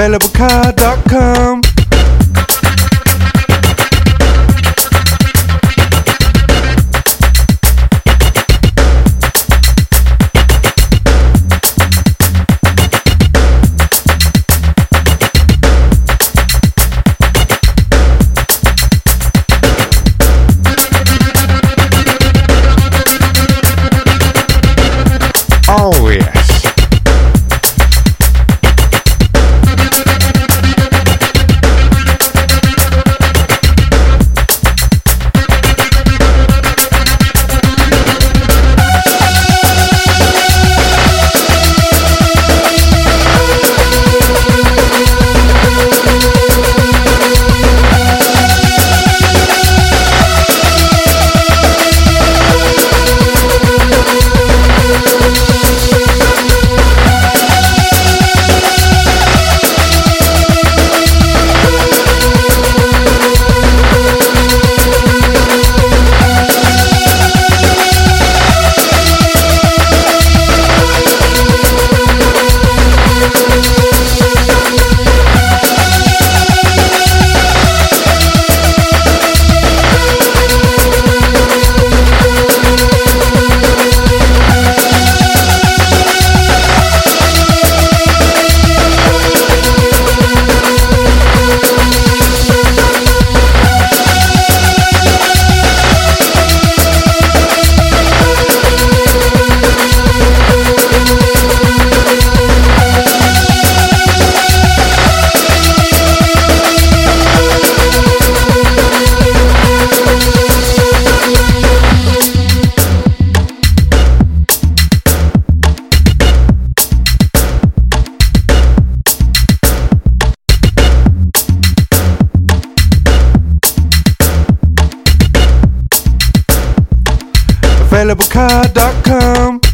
AvailableCar.com. AvailableCar.com.